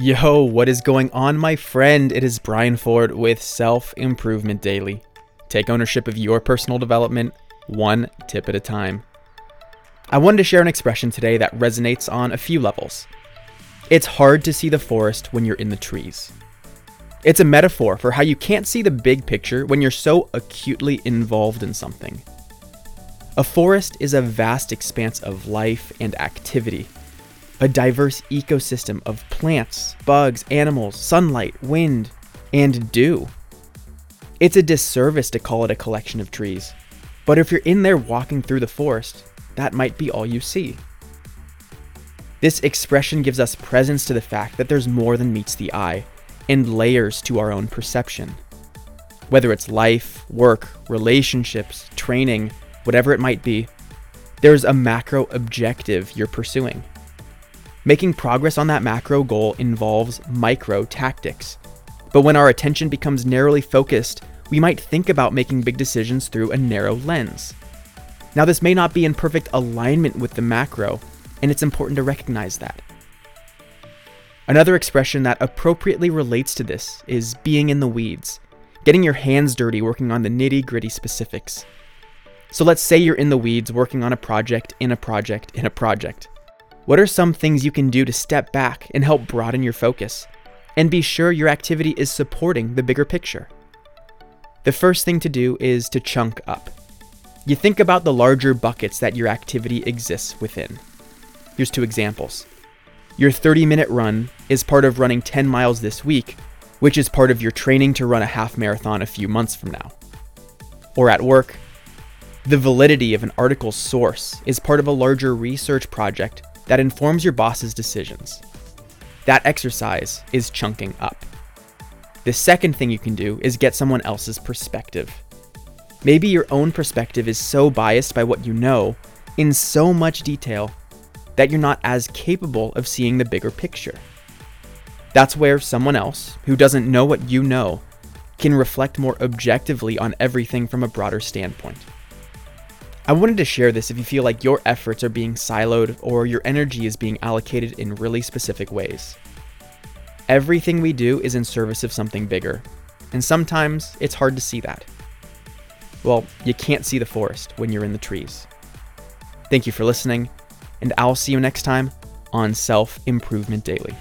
Yo, what is going on, my friend? It is Brian Ford with Self Improvement Daily. Take ownership of your personal development, one tip at a time. I wanted to share an expression today that resonates on a few levels. It's hard to see the forest when you're in the trees. It's a metaphor for how you can't see the big picture when you're so acutely involved in something. A forest is a vast expanse of life and activity a diverse ecosystem of plants, bugs, animals, sunlight, wind, and dew. It's a disservice to call it a collection of trees, but if you're in there walking through the forest, that might be all you see. This expression gives us presence to the fact that there's more than meets the eye and layers to our own perception. Whether it's life, work, relationships, training, whatever it might be, there's a macro objective you're pursuing. Making progress on that macro goal involves micro tactics. But when our attention becomes narrowly focused, we might think about making big decisions through a narrow lens. Now, this may not be in perfect alignment with the macro, and it's important to recognize that. Another expression that appropriately relates to this is being in the weeds, getting your hands dirty working on the nitty gritty specifics. So let's say you're in the weeds working on a project in a project in a project. What are some things you can do to step back and help broaden your focus? And be sure your activity is supporting the bigger picture. The first thing to do is to chunk up. You think about the larger buckets that your activity exists within. Here's two examples. Your 30 minute run is part of running 10 miles this week, which is part of your training to run a half marathon a few months from now. Or at work, the validity of an article's source is part of a larger research project that informs your boss's decisions. That exercise is chunking up. The second thing you can do is get someone else's perspective. Maybe your own perspective is so biased by what you know in so much detail that you're not as capable of seeing the bigger picture. That's where someone else, who doesn't know what you know, can reflect more objectively on everything from a broader standpoint. I wanted to share this if you feel like your efforts are being siloed or your energy is being allocated in really specific ways. Everything we do is in service of something bigger, and sometimes it's hard to see that. Well, you can't see the forest when you're in the trees. Thank you for listening, and I'll see you next time on Self Improvement Daily.